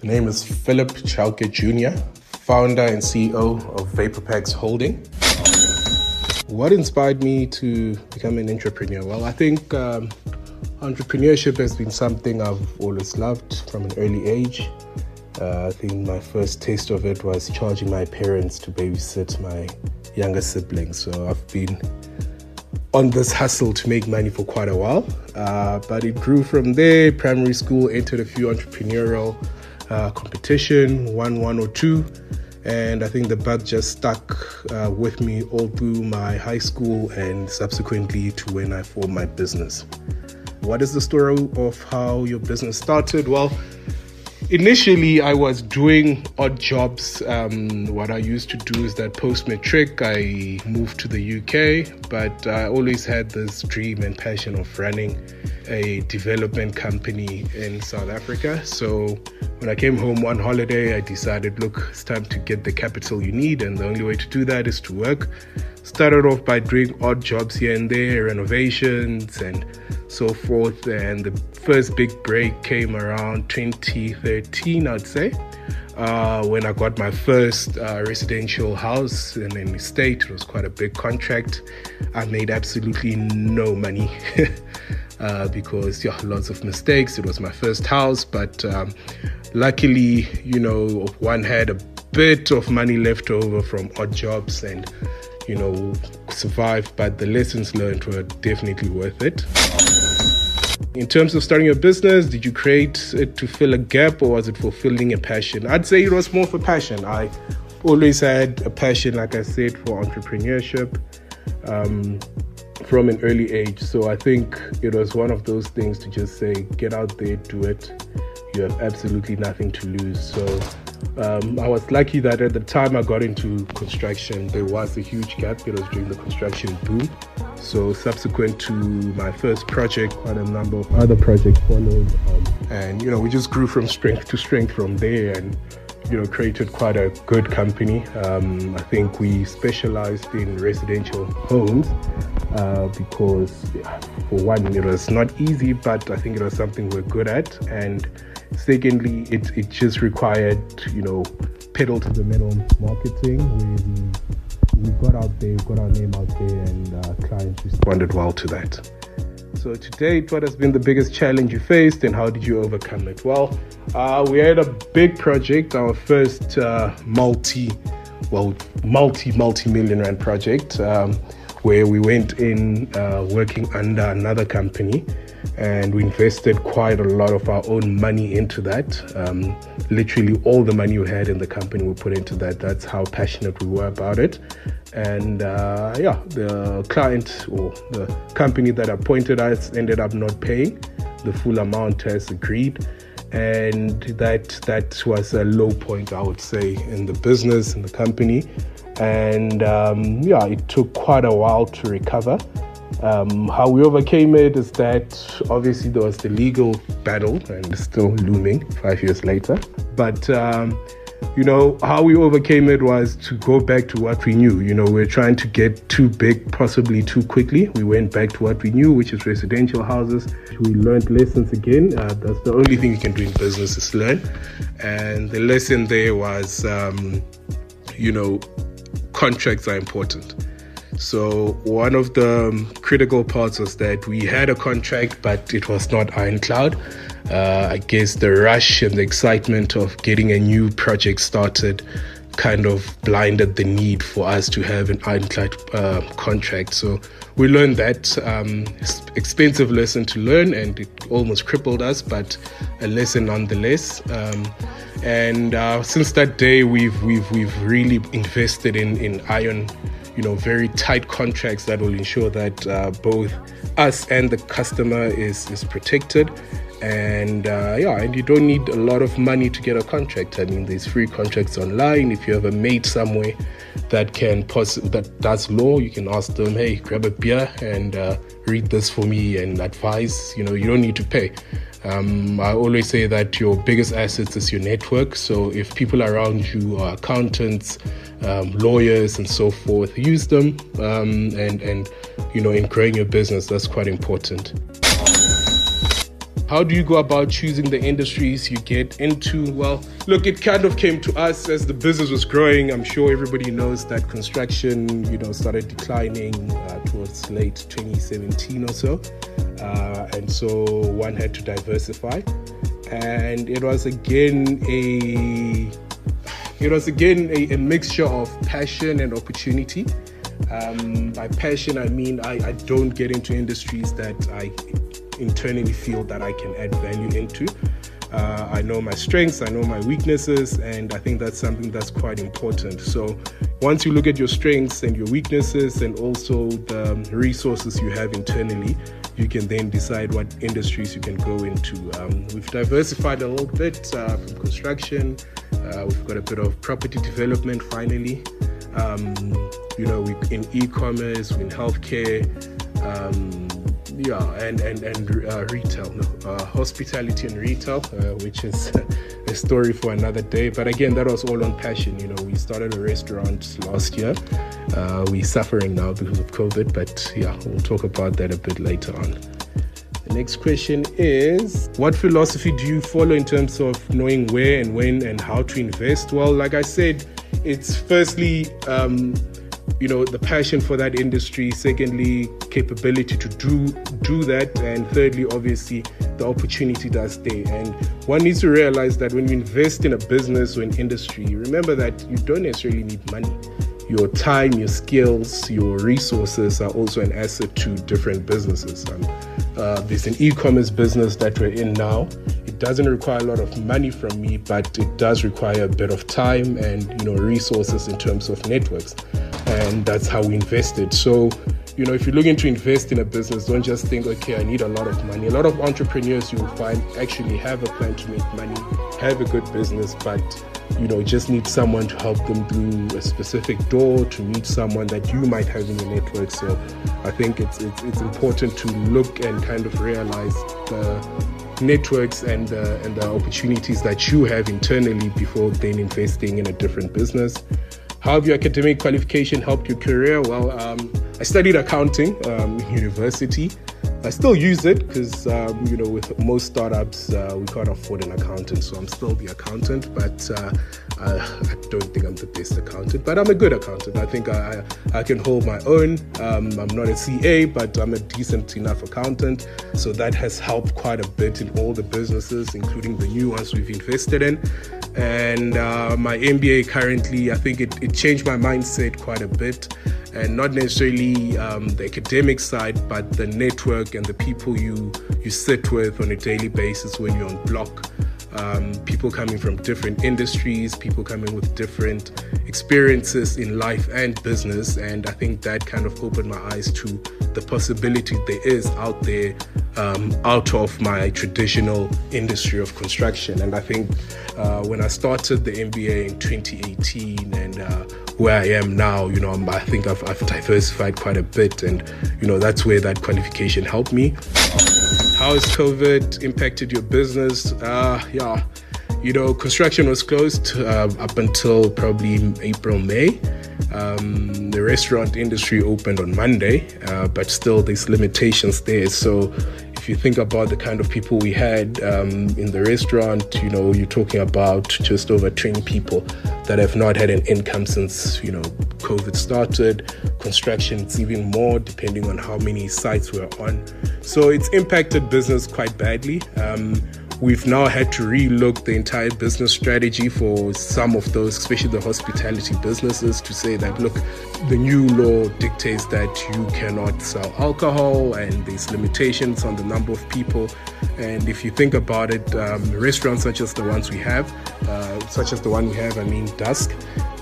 The name is Phillip Chauke Jr., founder and CEO of Vapopax Holding. What inspired me to become an entrepreneur? Well, I think um, entrepreneurship has been something I've always loved from an early age. Uh, I think my first taste of it was charging my parents to babysit my younger siblings. So I've been on this hustle to make money for quite a while. Uh, but it grew from there. Primary school entered a few entrepreneurial uh, competition, won one or two, and I think the bug just stuck uh, with me all through my high school and subsequently to when I formed my business. What is the story of how your business started? Well, initially I was doing odd jobs. Um, what I used to do is that post matric, I moved to the UK, but I always had this dream and passion of running a development company in South Africa. So when I came home one holiday, I decided, look, it's time to get the capital you need, and the only way to do that is to work. Started off by doing odd jobs here and there, renovations and so forth. And the first big break came around 2013, I'd say. Uh, when I got my first uh, residential house in an estate. It was quite a big contract. I made absolutely no money uh, because yeah, lots of mistakes. It was my first house, but um, luckily, you know, one had a bit of money left over from odd jobs and you know survived. But the lessons learned were definitely worth it. In terms of starting a business, did you create it to fill a gap or was it fulfilling a passion? I'd say it was more for passion. I always had a passion, like I said, for entrepreneurship. Um, from an early age. So I think it was one of those things to just say, get out there, do it. You have absolutely nothing to lose. So um, I was lucky that at the time I got into construction, there was a huge gap. It was during the construction boom. So subsequent to my first project, quite a number of other projects followed. Um, and, you know, we just grew from strength to strength from there. And you know, created quite a good company. Um, I think we specialized in residential homes uh, because, for one, it was not easy, but I think it was something we're good at. And secondly, it, it just required, you know, pedal to the metal marketing where we, we got out there, we got our name out there, and uh, clients responded well to that. So, to date, what has been the biggest challenge you faced and how did you overcome it? Well, uh, we had a big project, our first uh, multi, well, multi, multi million rand project, um, where we went in uh, working under another company and we invested quite a lot of our own money into that. Um, literally, all the money we had in the company we put into that. That's how passionate we were about it. And uh, yeah, the client or the company that appointed us ended up not paying the full amount as agreed and that that was a low point I would say in the business in the company and um, yeah it took quite a while to recover um, how we overcame it is that obviously there was the legal battle and it's still looming five years later but um, you know, how we overcame it was to go back to what we knew. You know, we are trying to get too big, possibly too quickly. We went back to what we knew, which is residential houses. We learned lessons again. Uh, that's the only thing you can do in business is learn. And the lesson there was, um, you know, contracts are important. So one of the critical parts was that we had a contract, but it was not ironclad uh, I guess the rush and the excitement of getting a new project started kind of blinded the need for us to have an ironclad uh, contract. So we learned that um, expensive lesson to learn, and it almost crippled us, but a lesson nonetheless. Um, and uh, since that day, we've we've we've really invested in in iron, you know, very tight contracts that will ensure that uh, both us and the customer is is protected and uh, yeah and you don't need a lot of money to get a contract i mean there's free contracts online if you have a mate somewhere that can pos- that does law you can ask them hey grab a beer and uh, read this for me and advise you know you don't need to pay um, I always say that your biggest assets is your network. So if people around you are accountants, um, lawyers, and so forth, use them. Um, and and you know, in growing your business, that's quite important. How do you go about choosing the industries you get into? Well, look, it kind of came to us as the business was growing. I'm sure everybody knows that construction, you know, started declining uh, towards late 2017 or so. Uh, and so one had to diversify. And it was again a it was again a, a mixture of passion and opportunity. Um, by passion, I mean I, I don't get into industries that I internally feel that I can add value into. Uh, I know my strengths, I know my weaknesses, and I think that's something that's quite important. So, once you look at your strengths and your weaknesses, and also the resources you have internally, you can then decide what industries you can go into. Um, we've diversified a little bit uh, from construction, uh, we've got a bit of property development finally. Um, you know, we in e-commerce, in healthcare. Um, yeah, and and and uh, retail, no, uh, hospitality and retail, uh, which is a story for another day. But again, that was all on passion. You know, we started a restaurant last year. Uh, we're suffering now because of COVID, but yeah, we'll talk about that a bit later on. The next question is What philosophy do you follow in terms of knowing where and when and how to invest? Well, like I said, it's firstly um, you know the passion for that industry. Secondly capability to do do that. And thirdly obviously the opportunity that's there. And one needs to realize that when you invest in a business or an industry remember that you don't necessarily need money. Your time your skills your resources are also an asset to different businesses. Um, uh, there's an e-commerce business that we're in now. It doesn't require a lot of money from me but it does require a bit of time and you know resources in terms of networks and that's how we invested. So, you know, if you're looking to invest in a business, don't just think, okay, I need a lot of money. A lot of entrepreneurs you will find actually have a plan to make money, have a good business, but you know, just need someone to help them through a specific door, to meet someone that you might have in your network. So, I think it's it's, it's important to look and kind of realize the networks and and the opportunities that you have internally before then investing in a different business. How have your academic qualification helped your career? Well, um, I studied accounting um, in university. I still use it because, um, you know, with most startups, uh, we can't afford an accountant, so I'm still the accountant, but uh, I, I, don't think I'm the best accountant, but I'm a good accountant. I think I, I can hold my own. Um, I'm not a CA, but I'm a decent enough accountant, so that has helped quite a bit in all the businesses, including the new ones we've invested in and uh, my MBA currently, I think it, it, changed my mindset quite a bit, and not necessarily um, the academic side, but the network and the people you you sit with on a daily basis when you're on block. Um, people coming from different industries, people coming with different experiences in life and business, and I think that kind of opened my eyes to the possibility there is out there um, out of my traditional industry of construction. And I think uh, when I started the MBA in 2018 and uh, where I am now, you know, I think I've, I've, diversified quite a bit, and you know that's where that qualification helped me. How has COVID impacted your business? Uh, yeah, you know, construction was closed uh, up until probably April, May. Um, the restaurant industry opened on Monday, uh, but still there's limitations there. So if you think about the kind of people we had um, in the restaurant, you know, you're talking about just over 20 people that have not had an income since, you know, COVID started. Construction, it's even more depending on how many sites we're on. So it's impacted business quite badly. Um, we've now had to relook the entire business strategy for some of those, especially the hospitality businesses, to say that look, the new law dictates that you cannot sell alcohol and there's limitations on the number of people. And if you think about it, um, restaurants such as the ones we have, uh, such as the one we have, I mean, Dusk,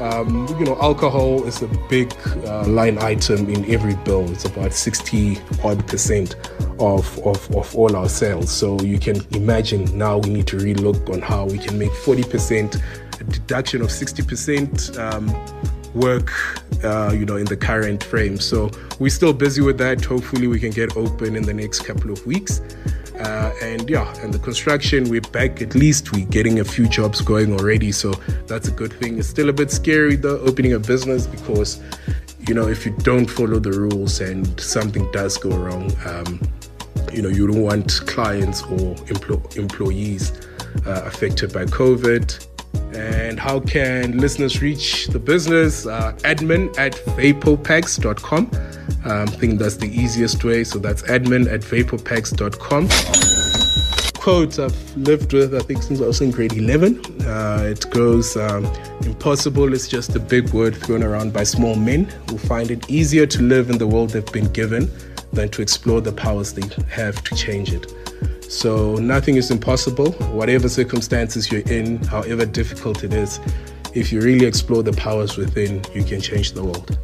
um, you know, alcohol is a big uh, line item in every bill. It's about 60 odd percent of, of, of all our sales. So you can imagine now we need to relook on how we can make 40% deduction of 60% um, work, uh, you know, in the current frame. So we're still busy with that. Hopefully we can get open in the next couple of weeks. Uh, and yeah, and the construction, we're back. At least we're getting a few jobs going already, so that's a good thing. It's still a bit scary though, opening a business because, you know, if you don't follow the rules and something does go wrong, um, you know, you don't want clients or empl- employees uh, affected by COVID. And how can listeners reach the business? Uh, admin at vapopax.com. Um, I think that's the easiest way. So that's admin at vapopax.com. Quote I've lived with, I think, since I was in grade 11. Uh, it goes um, Impossible is just a big word thrown around by small men who find it easier to live in the world they've been given than to explore the powers they have to change it. So nothing is impossible, whatever circumstances you're in, however difficult it is. If you really explore the powers within, you can change the world.